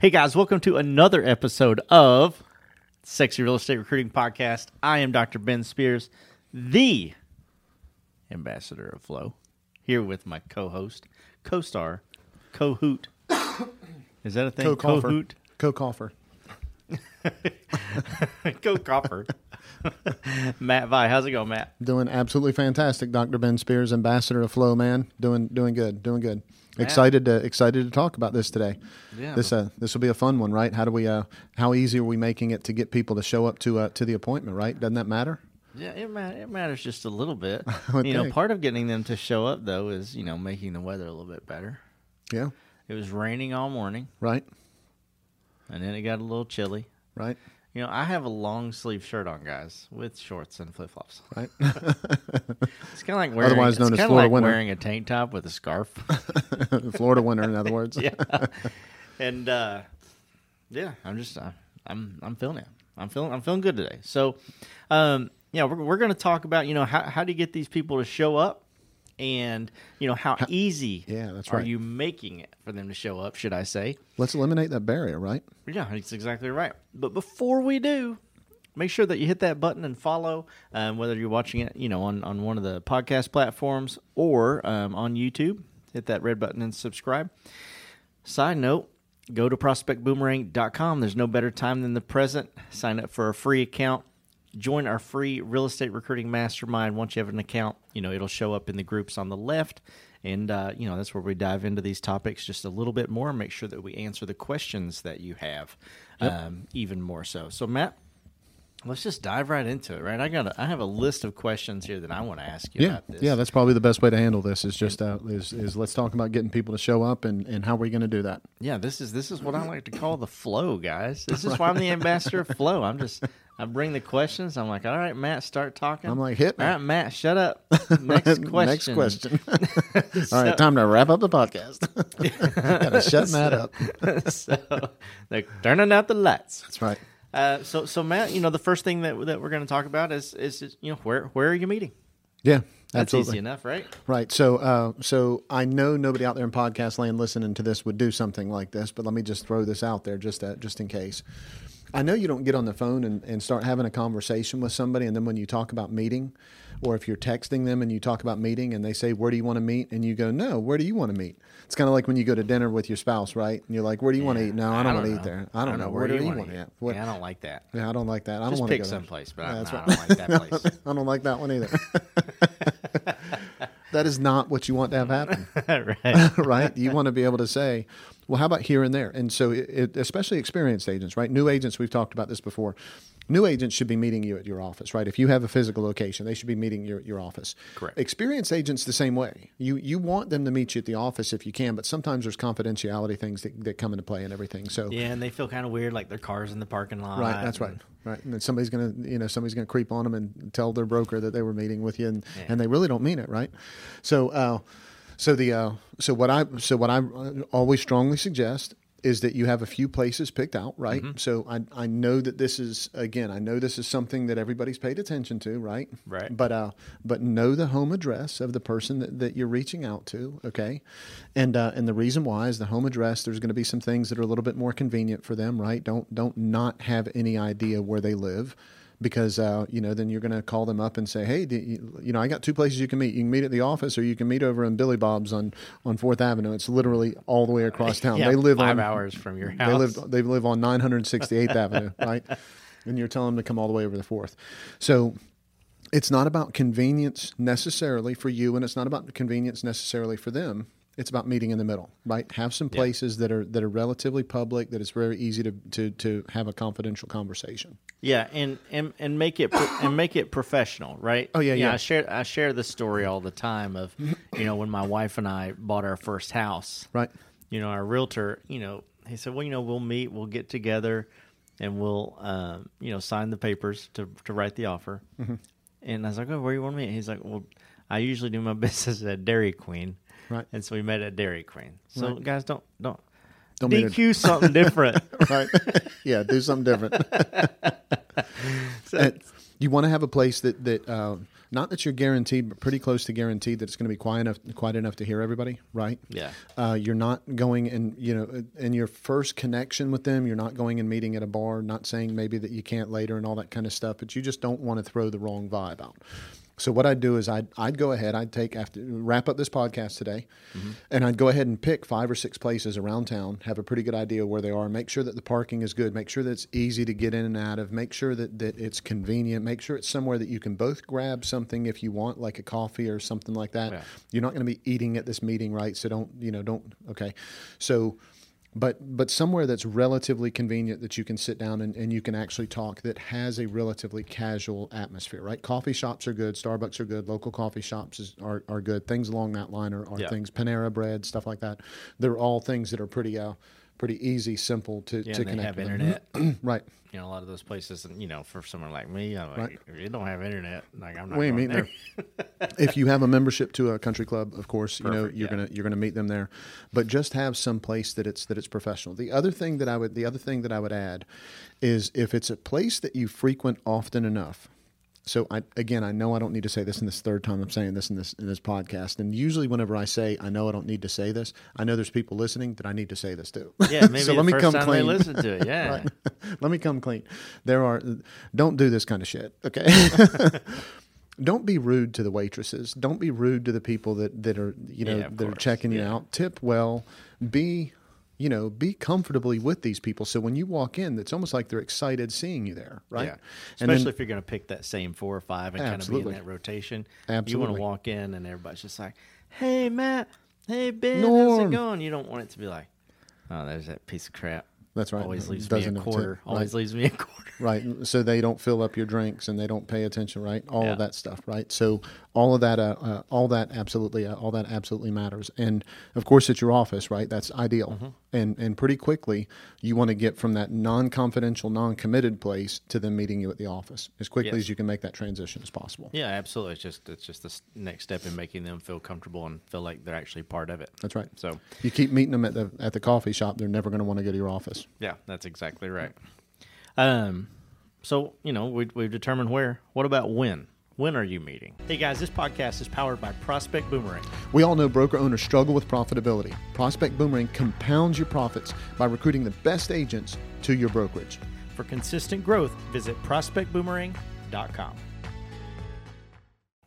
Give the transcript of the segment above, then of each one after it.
Hey guys, welcome to another episode of Sexy Real Estate Recruiting Podcast. I am Dr. Ben Spears, the ambassador of Flow, here with my co-host, co-star, co-hoot. Is that a thing? Co-coffer. Co-hoot, Co-coffer. co-coffer. Matt Vi, how's it going, Matt? Doing absolutely fantastic, Dr. Ben Spears, ambassador of Flow, man. Doing doing good, doing good. Excited to excited to talk about this today. Yeah. This uh this will be a fun one, right? How do we uh how easy are we making it to get people to show up to uh to the appointment, right? Doesn't that matter? Yeah, it, ma- it matters just a little bit. you know, part of getting them to show up though is you know making the weather a little bit better. Yeah. It was raining all morning, Right? and then it got a little chilly. Right? You know, I have a long sleeve shirt on, guys, with shorts and flip flops. Right? It's kind of like wearing, Otherwise known as Florida like winter. wearing a tank top with a scarf. Florida winter, in other words. yeah, and uh, yeah, I'm just uh, I'm I'm feeling it. I'm feeling I'm feeling good today. So, um, yeah, we're we're going to talk about you know how how do you get these people to show up, and you know how easy Yeah, that's right. are you making it for them to show up? Should I say? Let's eliminate that barrier, right? Yeah, that's exactly right. But before we do, make sure that you hit that button and follow, um, whether you're watching it, you know, on, on one of the podcast platforms or um, on YouTube. Hit that red button and subscribe. Side note, go to prospectboomerang.com. There's no better time than the present. Sign up for a free account. Join our free real estate recruiting mastermind. Once you have an account, you know, it'll show up in the groups on the left. And, uh, you know, that's where we dive into these topics just a little bit more and make sure that we answer the questions that you have um, even more so. So, Matt, let's just dive right into it, right? I got a, I have a list of questions here that I want to ask you Yeah, about this. yeah. That's probably the best way to handle this. Is just uh, is, is let's talk about getting people to show up and, and how are we're going to do that. Yeah, this is this is what I like to call the flow, guys. This is why I'm the ambassador of flow. I'm just I bring the questions. I'm like, all right, Matt, start talking. I'm like, hit me. all right, Matt, shut up. Next question. Next question. All right, time to wrap up the podcast. Gotta shut Matt up. so they're turning out the lights. That's right. Uh, so so Matt, you know the first thing that that we're going to talk about is is you know where where are you meeting? Yeah, That's absolutely. easy enough, right? Right. So, uh, so I know nobody out there in podcast land listening to this would do something like this, but let me just throw this out there just uh, just in case. I know you don't get on the phone and, and start having a conversation with somebody, and then when you talk about meeting, or if you're texting them and you talk about meeting, and they say, "Where do you want to meet?" and you go, "No, where do you want to meet?" It's kind of like when you go to dinner with your spouse, right? And you're like, "Where do you want to eat?" No, I don't, want to eat there. I don't, know. Where, do do you want want to eat? eat? What- Yeah, I don't like that. Yeah, I don't like that. I Just don't want to pick someplace, but Yeah, I, right. I don't like that place. I don't like that one either. that is not what you want to have happen. right. right? You want to be able to say, well, how about here and there? And so, it, it, especially experienced agents, right? New agents, we've talked about this before. New agents should be meeting you at your office, right? If you have a physical location, they should be meeting your, your office. Correct. Experienced agents the same way. You you want them to meet you at the office if you can, but sometimes there's confidentiality things that, that come into play and everything. So Yeah, and they feel kind of weird, like their cars in the parking lot. Right, that's right. and- Right, and then somebody's gonna, you know, somebody's gonna creep on them and tell their broker that they were meeting with you, and, and they really don't mean it, right? So, uh, so the, uh, so what I, so what I always strongly suggest is that you have a few places picked out, right? Mm-hmm. So I, I know that this is again, I know this is something that everybody's paid attention to, right? Right. But uh, but know the home address of the person that, that you're reaching out to, okay? And uh, and the reason why is the home address. There's going to be some things that are a little bit more convenient for them, right? Don't don't not have any idea where they live. Because uh, you know, then you're going to call them up and say, "Hey, you, you know, I got two places you can meet. You can meet at the office, or you can meet over in Billy Bob's on on Fourth Avenue. It's literally all the way across town. Yeah, they live five on hours from your house. they live they live on 968th Avenue, right? And you're telling them to come all the way over the fourth. So it's not about convenience necessarily for you, and it's not about convenience necessarily for them. It's about meeting in the middle, right? Have some places that are that are relatively public, that it's very easy to to to have a confidential conversation. Yeah, and and and make it and make it professional, right? Oh, yeah, You know, yeah. I share I share this story all the time of, you know, when my wife and I bought our first house. Right. You know, our realtor, you know, he said, well, you know, we'll meet, we'll get together, and we'll, um, you know, sign the papers to to write the offer. Mm-hmm. And I was like, oh, where do you want to meet? He's like, well, I usually do my business at Dairy Queen. Right. And so we met at Dairy Queen. So Right. guys, don't don't Don't DQ something different. right? yeah, do something different. So- You want to have a place that that uh, not that you're guaranteed, but pretty close to guaranteed that it's going to be quiet enough, quiet enough to hear everybody, right? Yeah. Uh, you're not going and you know in your first connection with them, you're not going and meeting at a bar. Not saying maybe that you can't later and all that kind of stuff, but you just don't want to throw the wrong vibe out. So what I'd do is I'd I'd go ahead, I'd take after wrap up this podcast today, mm-hmm. and I'd go ahead and pick five or six places around town, have a pretty good idea where they are, make sure that the parking is good, make sure that it's easy to get in and out of, make sure that, that it's convenient, make sure it's somewhere that you can both grab something if you want, like a coffee or something like that. Yeah. You're not going to be eating at this meeting, right? So don't you know don't okay. So but but somewhere that's relatively convenient that you can sit down and, and you can actually talk that has a relatively casual atmosphere right? Coffee shops are good starbucks are good local coffee shops is, are, are good. Things along that line are, are Yeah. things panera bread stuff like that. They're all things that are pretty uh pretty easy simple to, Yeah, to connect have internet. right you know, a lot of those places, and you know, for someone like me, I'm like, Right. you don't have internet, like I'm not. We going meet there. there. if you have a membership to a country club, of course, you know you're yeah. gonna you're gonna meet them there. But just have some place that it's that it's professional. The other thing that I would the other thing that I would add is if it's a place that you frequent often enough. So I again I know I don't need to say this in this third time I'm saying this in this in this podcast. And usually whenever I say I know I don't need to say this, I know there's people listening that I need to say this to. Yeah, maybe so the let me first come time clean. they listen to it. Yeah, Right. Let me come clean. There are don't do this kind of shit, okay? don't be rude to the waitresses. Don't be rude to the people that, that are you know Yeah, that are course. checking you out. Tip well. Be you know be comfortably with these people. So when you walk in, it's almost like they're excited seeing you there, right? Yeah. And Especially then- if you're going to pick that same four or five and kind of Absolutely. be in that rotation. Absolutely. You want to walk in and everybody's just like, "Hey, Matt. Hey, Ben. How's it going?" You don't want it to be like, "Oh, there's that piece of crap." That's right. Always leaves Doesn't me a quarter. tip, Always right. leaves me a quarter. right so they don't fill up your drinks and they don't pay attention right all Yeah. of that stuff right so all of that uh, uh, all that absolutely uh, all that absolutely matters and of course it's your office right that's ideal Mm-hmm. And and pretty quickly you want to get from that non-confidential non-committed place to them meeting you at the office as quickly Yes. as you can make that transition as possible Yeah, absolutely. It's just it's just the next step in making them feel comfortable and feel like they're actually part of it. that's right So, you keep meeting them at the at the coffee shop they're never going to want to go to your office yeah, that's exactly right. Um, so you know we we've determined where. What about when? When are you meeting? Hey guys, this podcast is powered by Prospect Boomerang. We all know broker owners struggle with profitability. Prospect Boomerang compounds your profits by recruiting the best agents to your brokerage. For consistent growth, visit prospectboomerang.com.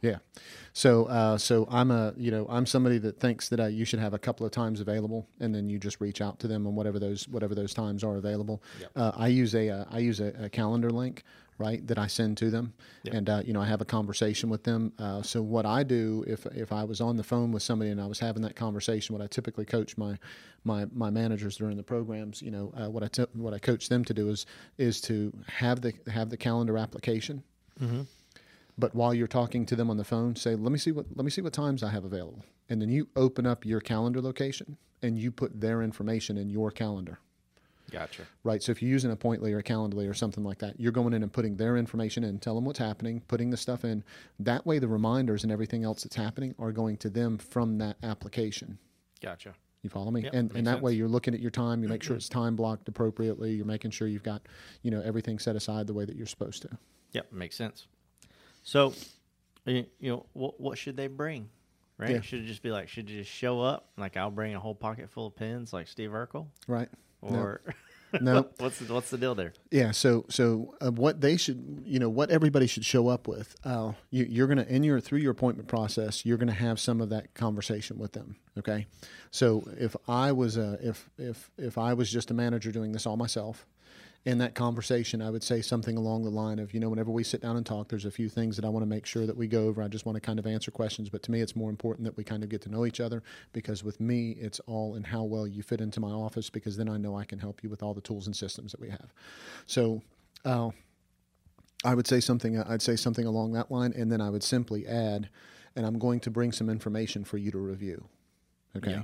Yeah. So, uh, so I'm a, you know, I'm somebody that thinks that uh, you should have a couple of times available, and then you just reach out to them on whatever those whatever those times are available. Uh, I use a uh, I use a, a calendar link, right, that I send to them, and uh, you know I have a conversation with them. Uh, so what I do if if I was on the phone with somebody and I was having that conversation, what I typically coach my my my managers during the programs, you know, uh, what I t- what I coach them to do is is to have the have the calendar application but while you're talking to them on the phone say let me see what let me see what times i have available and then you open up your calendar location and you put their information in your calendar Gotcha. right so if you're using a pointly or a calendly or something like that you're going in and putting their information in tell them what's happening putting the stuff in that way the reminders and everything else that's happening are going to them from that application Gotcha. you follow me? Yep, and makes and that way you're looking at your time. You make sure mm-hmm. it's time blocked appropriately. You're making sure you've got, you know, everything set aside the way that you're supposed to. Yep, makes sense. So, you know, what what should they bring? Right? Yeah. Should it just be like, should you just show up? Like, I'll bring a whole pocket full of pins, like Steve Urkel, Right? No. or No. what's the, what's the deal there? Yeah. So so uh, what they should, you know, what everybody should show up with. Uh, you, you're gonna in your through your appointment process, you're gonna have some of that conversation with them. Okay. So if I was a if if if I was just a manager doing this all myself. In that conversation, I would say something along the line of, you know, whenever we sit down and talk, there's a few things that I want to make sure that we go over. I just want to kind of answer questions, but to me, it's more important that we kind of get to know each other because with me, it's all in how well you fit into my office because then I know I can help you with all the tools and systems that we have. So, uh, I would say something. I'd say something along that line, and then I would simply add, and I'm going to bring some information for you to review. Okay. Yeah.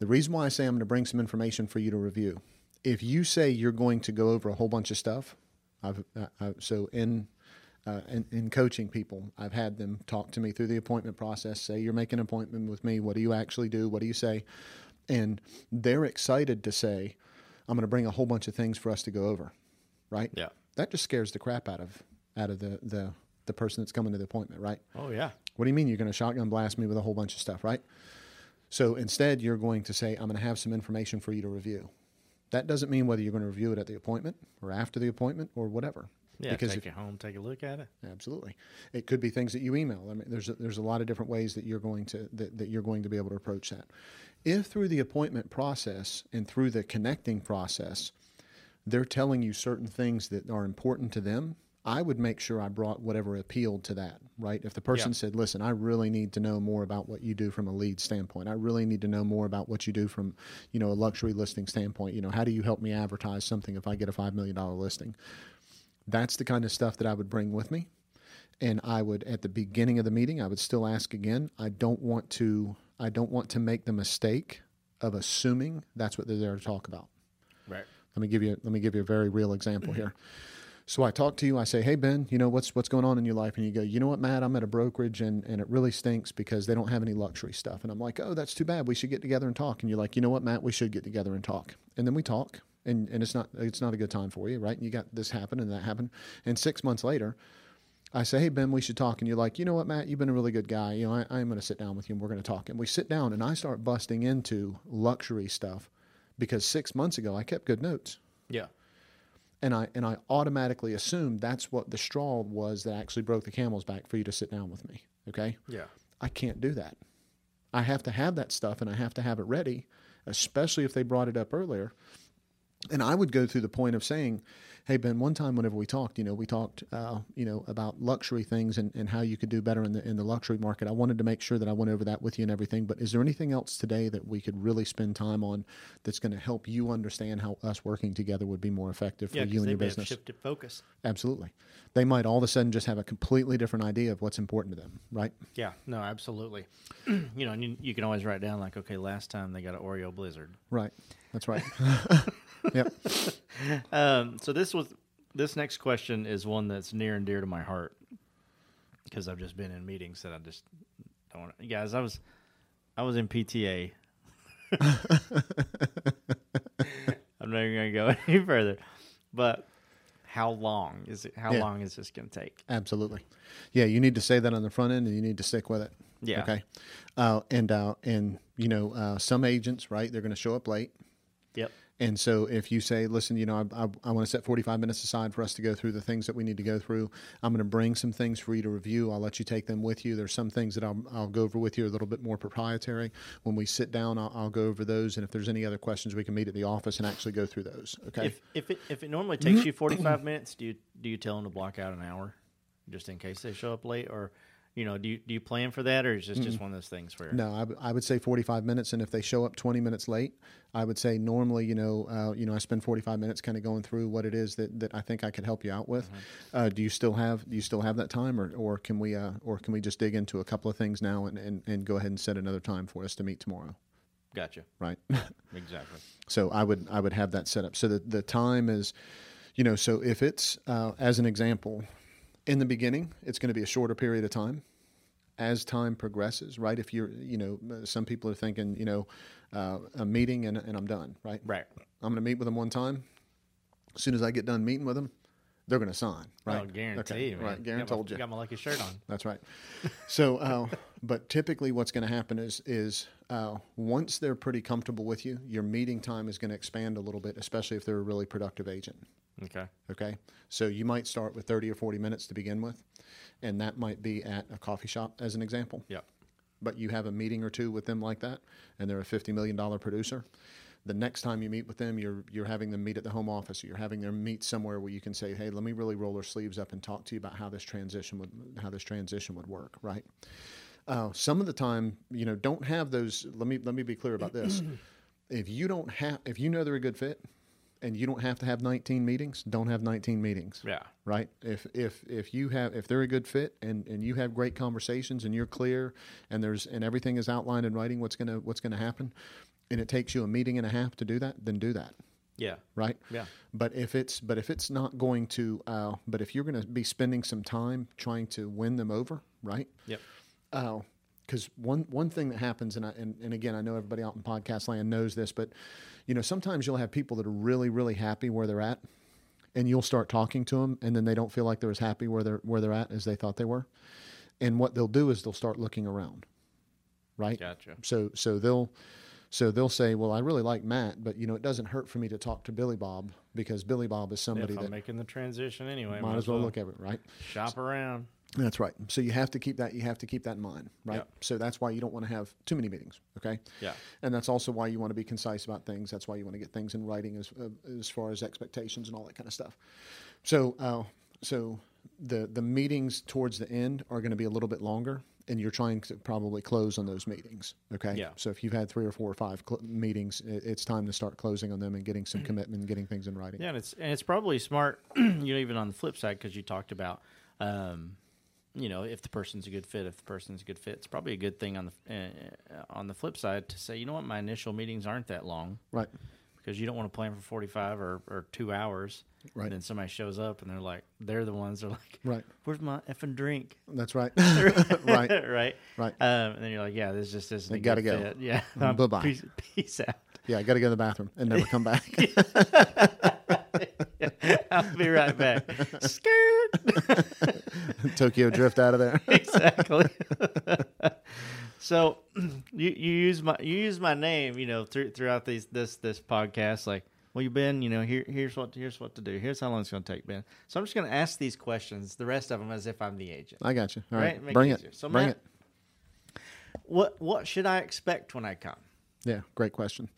The reason why I say I'm going to bring some information for you to review, if you say you're going to go over a whole bunch of stuff, I've uh, I, so in, uh, in in coaching people, I've had them talk to me through the appointment process. Say you're making an appointment with me. What do you actually do? What do you say? And they're excited to say, I'm going to bring a whole bunch of things for us to go over. Right Yeah. that just scares the crap out of out of the the the person that's coming to the appointment, right? Oh yeah. What do you mean you're going to shotgun blast me with a whole bunch of stuff, right? So instead, you're going to say, I'm going to have some information for you to review. That doesn't mean whether you're going to review it at the appointment or after the appointment or whatever. Yeah. because take if, it home, take a look at it. absolutely, it could be things that you email. I mean, there's a, there's a lot of different ways that you're going to that, that you're going to be able to approach that. If through the appointment process and through the connecting process, they're telling you certain things that are important to them, I would make sure I brought whatever appealed to that, right? If the person Yeah. said, listen, I really need to know more about what you do from a lead standpoint. I really need to know more about what you do from, you know, a luxury listing standpoint. You know, how do you help me advertise something if I get a $5 million listing? That's the kind of stuff that I would bring with me. And I would, at the beginning of the meeting, I would still ask again. I don't want to, I don't want to make the mistake of assuming that's what they're there to talk about. Right. Let me give you let me give you a very real example here. So I talk to you. I say, "Hey Ben, you know what's what's going on in your life?" And you go, "You know what, Matt? I'm at a brokerage, and and it really stinks because they don't have any luxury stuff." And I'm like, "Oh, that's too bad. We should get together and talk." And you're like, "You know what, Matt? We should get together and talk." And then we talk, and and it's not it's not a good time for you, right? And you got this happen and that happened, and six months later. I say, hey, Ben, we should talk. And you're like, you know what, Matt, you've been a really good guy. You know, I, I'm going to sit down with you and we're going to talk. And we sit down and I start busting into luxury stuff because six months ago I kept good notes Yeah. And I and I automatically assumed that's what the straw was that actually broke the camel's back for you to sit down with me. Okay, Yeah. I can't do that. I have to have that stuff and I have to have it ready, especially if they brought it up earlier. And I would go through the point of saying, "Hey Ben, one time whenever we talked, you know, we talked, uh, you know, about luxury things and, and how you could do better in the in the luxury market. I wanted to make sure that I went over that with you and everything. But is there anything else today that we could really spend time on that's going to help you understand how us working together would be more effective for Yeah. you and they your business? shifted focus. Absolutely. They might all of a sudden just have a completely different idea of what's important to them, right? Yeah. No, absolutely. you know, and you, you can always write down like, okay, last time they got an Oreo Blizzard. Right. That's right. yep. Um, so this was this next question is one that's near and dear to my heart because I've just been in meetings that I just don't want. Guys, I was I was in PTA. I'm not even going to go any further, but how long is it? How Yeah. long is this going to take? Absolutely. Yeah, you need to say that on the front end and you need to stick with it. Yeah. Okay. Uh, and, uh, and, you know, uh, some agents, right, they're going to show up late. Yep. And so if you say, listen, you know, I, I, I want to set 45 minutes aside for us to go through the things that we need to go through. I'm going to bring some things for you to review. I'll let you take them with you. There's some things that I'll, I'll go over with you a little bit more proprietary. When we sit down, I'll, I'll go over those. And if there's any other questions, we can meet at the office and actually go through those. Okay. If if it if it normally takes you 45 minutes, do you do you tell them to block out an hour just in case they show up late or you know, do you do you plan for that or is this just one of those things where No, I, w- I would say 45 minutes, and if they show up 20 minutes late, I would say normally, you know, uh, you know, I spend 45 minutes kind of going through what it is that, that I think I could help you out with. Uh, do you still have do you still have that time, or, or can we uh, or can we just dig into a couple of things now and, and, and go ahead and set another time for us to meet tomorrow? Gotcha. Right. Exactly. So I would I would have that set up. So the the time is, you know, so if it's uh, as an example, in the beginning, it's going to be a shorter period of time. As time progresses, right? If you're, you know, some people are thinking, you know, uh, a meeting and, and I'm done, right? Right. I'm going to meet with them one time. As soon as I get done meeting with them, they're going to sign, right? Oh, guarantee, Okay, man. Right, Garen told you. Got my lucky shirt on. That's right. So, uh, but typically, what's going to happen is is uh, once they're pretty comfortable with you, your meeting time is going to expand a little bit, especially if they're a really productive agent. Okay. Okay, so you might start with thirty or forty minutes to begin with, and that might be at a coffee shop as an example. Yep. But you have a meeting or two with them like that, and they're a fifty million dollar producer. The next time you meet with them, you're you're having them meet at the home office. Or you're having them meet somewhere where you can say, "Hey, let me really roll our sleeves up and talk to you about how this transition would how this transition would work." Right. Uh, some of the time, you know, don't have those. Let me let me be clear about this. if you don't have, if you know they're a good fit, and you don't have to have 19 meetings, don't have 19 meetings Yeah. right if if if you have if they're a good fit and and you have great conversations and you're clear and there's and everything is outlined in writing what's gonna what's gonna happen and it takes you a meeting and a half to do that then do that Yeah. right Yeah. but if it's but if it's not going to uh, but if you're going to be spending some time trying to win them over right Yep. Because one one thing that happens, and, I, and and again, I know everybody out in podcast land knows this, but you know sometimes you'll have people that are really really happy where they're at, and you'll start talking to them, and then they don't feel like they're as happy where they're where they're at as they thought they were. And what they'll do is they'll start looking around, right? Gotcha. So so they'll so they'll say, well, I really like Matt, but you know, it doesn't hurt for me to talk to Billy Bob because Billy Bob is somebody if I'm that making the transition anyway, might as well look at it, right? shop around. That's right. So you have to keep that you have to keep that in mind, right? So that's why you don't want to have too many meetings, okay? Yeah. And that's also why you want to be concise about things. That's why you want to get things in writing as uh, as far as expectations and all that kind of stuff. So uh, so the the meetings towards the end are going to be a little bit longer, and you're trying to probably close on those meetings. Okay. Yeah. So if you've had three or four or five cl- meetings, it, it's time to start closing on them and getting some commitment, and getting things in writing. Yeah, and it's and it's probably smart, you know, even on the flip side because you talked about, um, you know, if the person's a good fit, if the person's a good fit, it's probably a good thing on the uh, on the flip side to say, you know what, my initial meetings aren't that long Right. because you don't want to plan for forty five or, or two hours, Right. And then somebody shows up and they're like, they're the ones that are like, Right. where's my effing drink? That's right. right. right, Right. Um, and then you're like, yeah, this just isn't. They gotta go. fit. Yeah, Bye-bye. Peace, peace out. Yeah, I got to go to the bathroom and never come back. I'll be right back. Skirt. Tokyo drift out of there. exactly. so you you use my you use my name, you know, through, throughout these this this podcast. Like, well, you Ben, you know, here here's what here's what to do. Here's how long it's going to take, Ben. So I'm just going to ask these questions, the rest of them, as if I'm the agent. I got you. All Right, right, bring it it. So, bring Matt- it. What what should I expect when I come? Yeah, great question.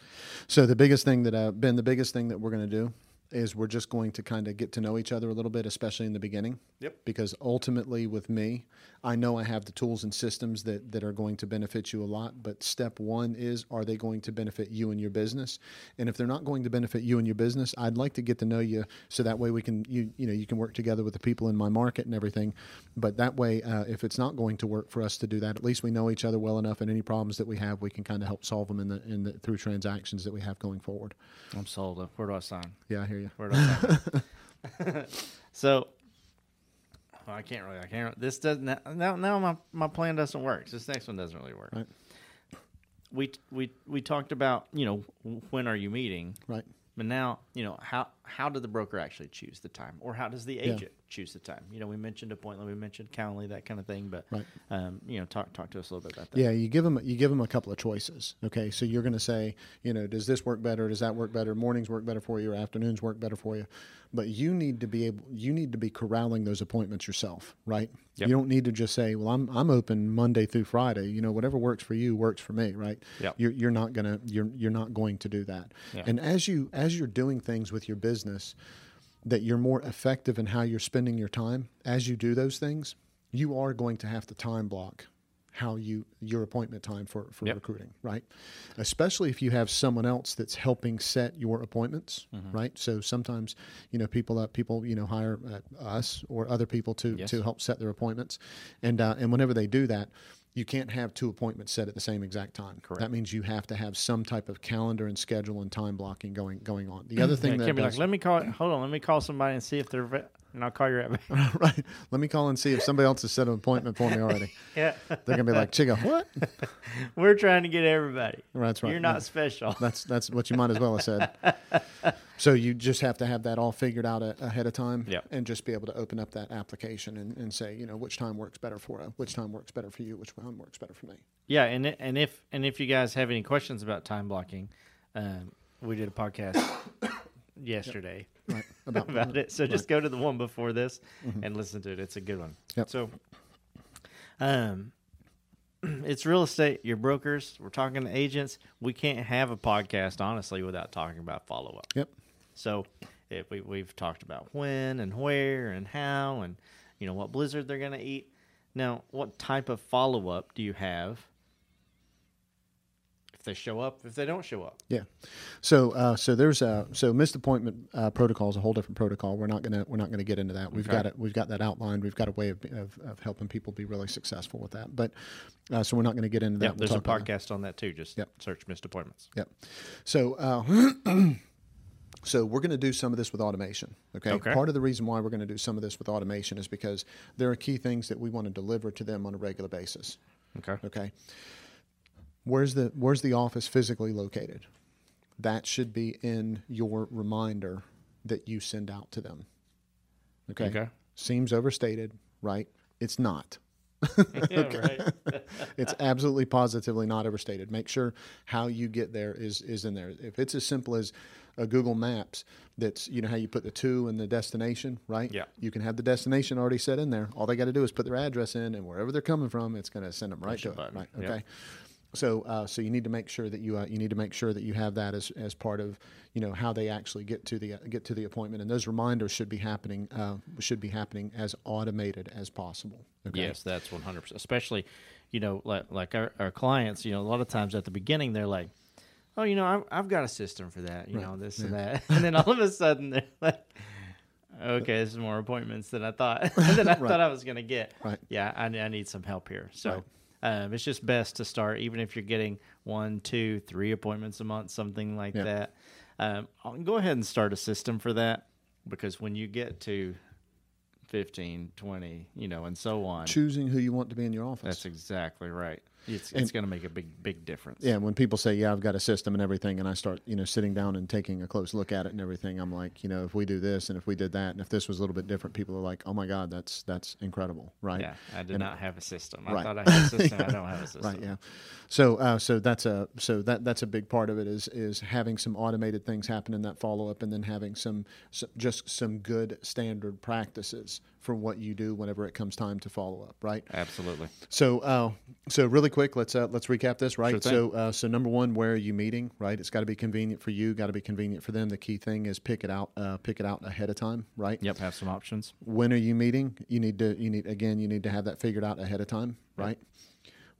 So the biggest thing that uh, Ben, the biggest thing that we're going to do is we're just going to kind of get to know each other a little bit, especially in the beginning. Yep. Because ultimately, with me, I know I have the tools and systems that that are going to benefit you a lot. But step one is, are they going to benefit you and your business? And if they're not going to benefit you and your business, I'd like to get to know you so that way we can you you know you can work together with the people in my market and everything. But that way, uh, if it's not going to work for us to do that, at least we know each other well enough, and any problems that we have, we can kind of help solve them in the in the through transactions that we have going forward. I'm sold. Where do I sign? Yeah, I hear you. Do so well, I can't really. I can't. This doesn't. Now, now my my plan doesn't work. This next one doesn't really work. Right. We we we talked about you know when are you meeting, Right. But now you know how how did the broker actually choose the time, or how does the agent choose the time? You know, we mentioned appointment, we mentioned Calendly, that kind of thing. But Right. um, you know, talk talk to us a little bit about that. Yeah, you give them you give them a couple of choices. Okay, so you're going to say, you know, does this work better? Does that work better? Mornings work better for you, or afternoons work better for you? But you need to be able, you need to be corralling those appointments yourself, right? Yep. You don't need to just say, well, I'm I'm open Monday through Friday. You know, whatever works for you works for me, right? Yep. You're you're not gonna you're you're not going to do that. Yeah. And as you as you're doing things with your business, that you're more effective in how you're spending your time. As you do those things, you are going to have to time block how you your appointment time for for Yep. recruiting, right? Especially if you have someone else that's helping set your appointments, Mm-hmm. right? So sometimes, you know, people uh, people you know hire uh, us or other people to Yes. to help set their appointments, and uh, and whenever they do that. You can't have two appointments set at the same exact time. Correct. That means you have to have some type of calendar and schedule and time blocking going going on. The other thing Yeah, that can't be does- like, let me call. Hold on, let me call somebody and see if they're. And I'll call you right back. right. Let me call and see if somebody else has set an appointment for me already. yeah, They're gonna be like, Chiga, what? we're trying to get everybody. That's right. You're not Yeah. special. That's that's what you might as well have said. So you just have to have that all figured out a, ahead of time, Yep. and just be able to open up that application and, and say, you know, which time works better for you, which time works better for you, which one works better for me. Yeah, and and if and if you guys have any questions about time blocking, um, we did a podcast yesterday Right. About, about it. So just go to the one before this and listen to it. It's a good one. Mm-hmm. Yep. So, um, it's real estate. You're brokers. We're talking to agents. We can't have a podcast honestly without talking about follow up. Yep. So if we we've talked about when and where and how and you know what blizzard they're going to eat. Now, what type of follow up do you have? If they show up, if they don't show up, Yeah. So uh, so there's a so missed appointment uh, protocol is a whole different protocol. We're not gonna we're not gonna get into that. We've Okay. got it. We've got that outlined. We've got a way of, of, of helping people be really successful with that. But uh, so we're not going to get into that. We'll there's a about that. podcast on that too. Just Yep. search missed appointments. Yep. So, uh, so we're going to do some of this with automation. Okay? Okay. Part of the reason why we're going to do some of this with automation is because there are key things that we want to deliver to them on a regular basis. Okay. Okay. Where's the Where's the office physically located? That should be in your reminder that you send out to them. Okay. Okay. Seems overstated, right? It's not. Yeah, right. It's absolutely positively not overstated. Make sure how you get there is is in there. If it's as simple as a Google Maps, that's you know how you put the to and the destination, right? Yeah. You can have the destination already set in there. All they got to do is put their address in, and wherever they're coming from, it's going to send them right Push to it. button. Right. Okay. So, uh, so you need to make sure that you uh, you need to make sure that you have that as, as part of you know how they actually get to the uh, get to the appointment, and those reminders should be happening uh, should be happening as automated as possible. Okay? Yes, that's one hundred percent. Especially, you know, like like our, our clients. You know, a lot of times at the beginning they're like, "Oh, you know, I've, I've got a system for that. You Right. know, this and that," and then all of a sudden they're like, "Okay, this is more appointments than I thought than I Right. thought I was going to get." Right. Yeah, I, I need some help here. So. Right. Um, it's just best to start, even if you're getting one, two, three appointments a month, something like Yeah. that. Um, go ahead and start a system for that because when you get to 15, 20, you know, and so on, Choosing who you want to be in your office. that's exactly right. It's, And- it's going to make a big, big difference. Yeah, when people say, "Yeah, I've got a system and everything," and I start, you know, sitting down and taking a close look at it and everything, I'm like, you know, if we do this and if we did that and if this was a little bit different, people are like, "Oh my God, that's that's incredible!" Right? Yeah, I did And- not have a system. I Right. thought I had a system. I don't have a system. Right. Yeah. So, uh, so that's a so that that's a big part of it is is having some automated things happen in that follow up, and then having some, some just some good standard practices for what you do whenever it comes time to follow up. Right. Absolutely. So, uh, so really quick, let's uh, let's recap this, right? Sure so, uh, so number one, where are you meeting? Right, it's got to be convenient for you, got to be convenient for them. The key thing is pick it out, uh, pick it out ahead of time, right? Yep. Have some options. When are you meeting? You need to, you need again, you need to have that figured out ahead of time, right?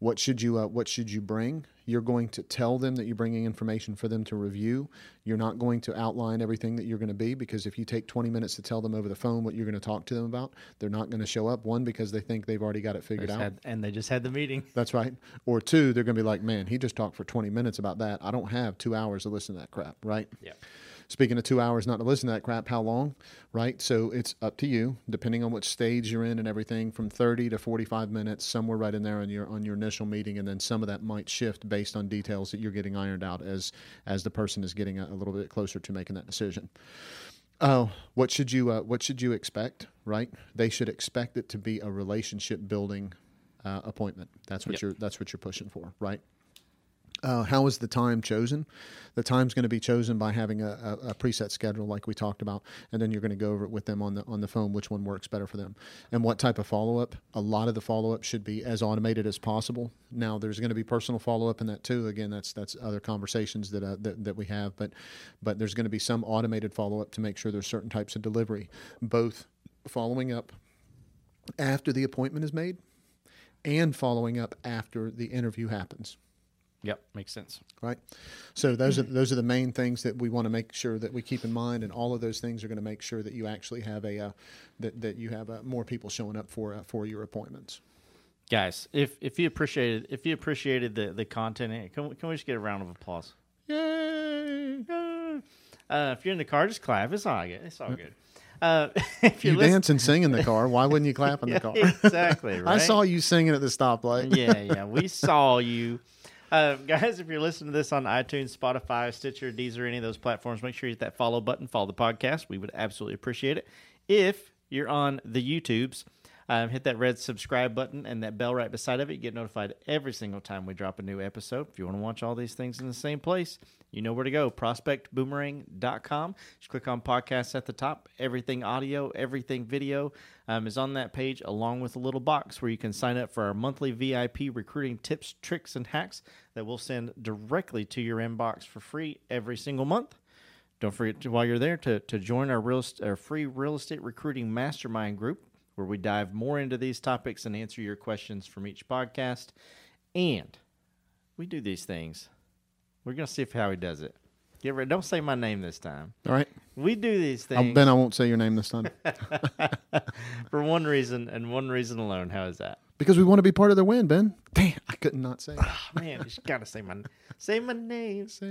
What should you, uh, what should you bring? You're going to tell them that you're bringing information for them to review. You're not going to outline everything that you're going to be because if you take 20 minutes to tell them over the phone what you're going to talk to them about, they're not going to show up. One because they think they've already got it figured out. had- and they just had the meeting. That's right. Or two, they're going to be like, man, he just talked for 20 minutes about that. I don't have two hours to listen to that crap, right? Yep. Speaking of two hours not to listen to that crap, how long, right? So it's up to you, depending on what stage you're in and everything, from 30 to 45 minutes, somewhere right in there on your on your initial meeting, and then some of that might shift based on details that you're getting ironed out as as the person is getting a, a little bit closer to making that decision. Oh, what should you uh, what should you expect? Right? They should expect it to be a relationship building uh, appointment. That's what Yep. you're that's what you're pushing for, right? Uh, how is the time chosen? The time's going to be chosen by having a, a, a preset schedule, like we talked about, and then you're going to go over it with them on the on the phone, which one works better for them, and what type of follow up. A lot of the follow up should be as automated as possible. Now, there's going to be personal follow up in that too. Again, that's that's other conversations that uh, that, that we have, but but there's going to be some automated follow up to make sure there's certain types of delivery, both following up after the appointment is made and following up after the interview happens Yep. Makes sense. right? So those are those are the main things that we want to make sure that we keep in mind, and all of those things are going to make sure that you actually have a uh, that that you have uh, more people showing up for uh, for your appointments. Guys, if if you appreciated if you appreciated the the content, eh, can we, can we just get a round of applause? Yay! Uh, if you're in the car, just clap. It's all good. It's all good. Uh, if You you're dance and sing in the car. Why wouldn't you clap in the car? exactly. Right? I saw you singing at the stoplight. yeah, yeah. We saw you. Uh, guys, if you're listening to this on iTunes, Spotify, Stitcher, Deezer, any of those platforms, make sure you hit that follow button, follow the podcast. We would absolutely appreciate it. If you're on the YouTubes, um, hit that red subscribe button and that bell right beside of it. You get notified every single time we drop a new episode. If you want to watch all these things in the same place, you know where to go. ProspectBoomerang.com. Just click on podcasts at the top. Everything audio, everything video um, is on that page, along with a little box where you can sign up for our monthly VIP recruiting tips, tricks, and hacks that we'll send directly to your inbox for free every single month. Don't forget to, while you're there to, to join our real our free real estate recruiting mastermind group where we dive more into these topics and answer your questions from each podcast. And we do these things. We're gonna see if how he does it. Get ready. Don't say my name this time. All right. We do these I'll, things ben, I won't say your name this time for one reason and one reason alone. How is that? because we want to be part of the win, Ben. Damn, I couldn't say. it. Ah, man, you just gotta say my say my name. Say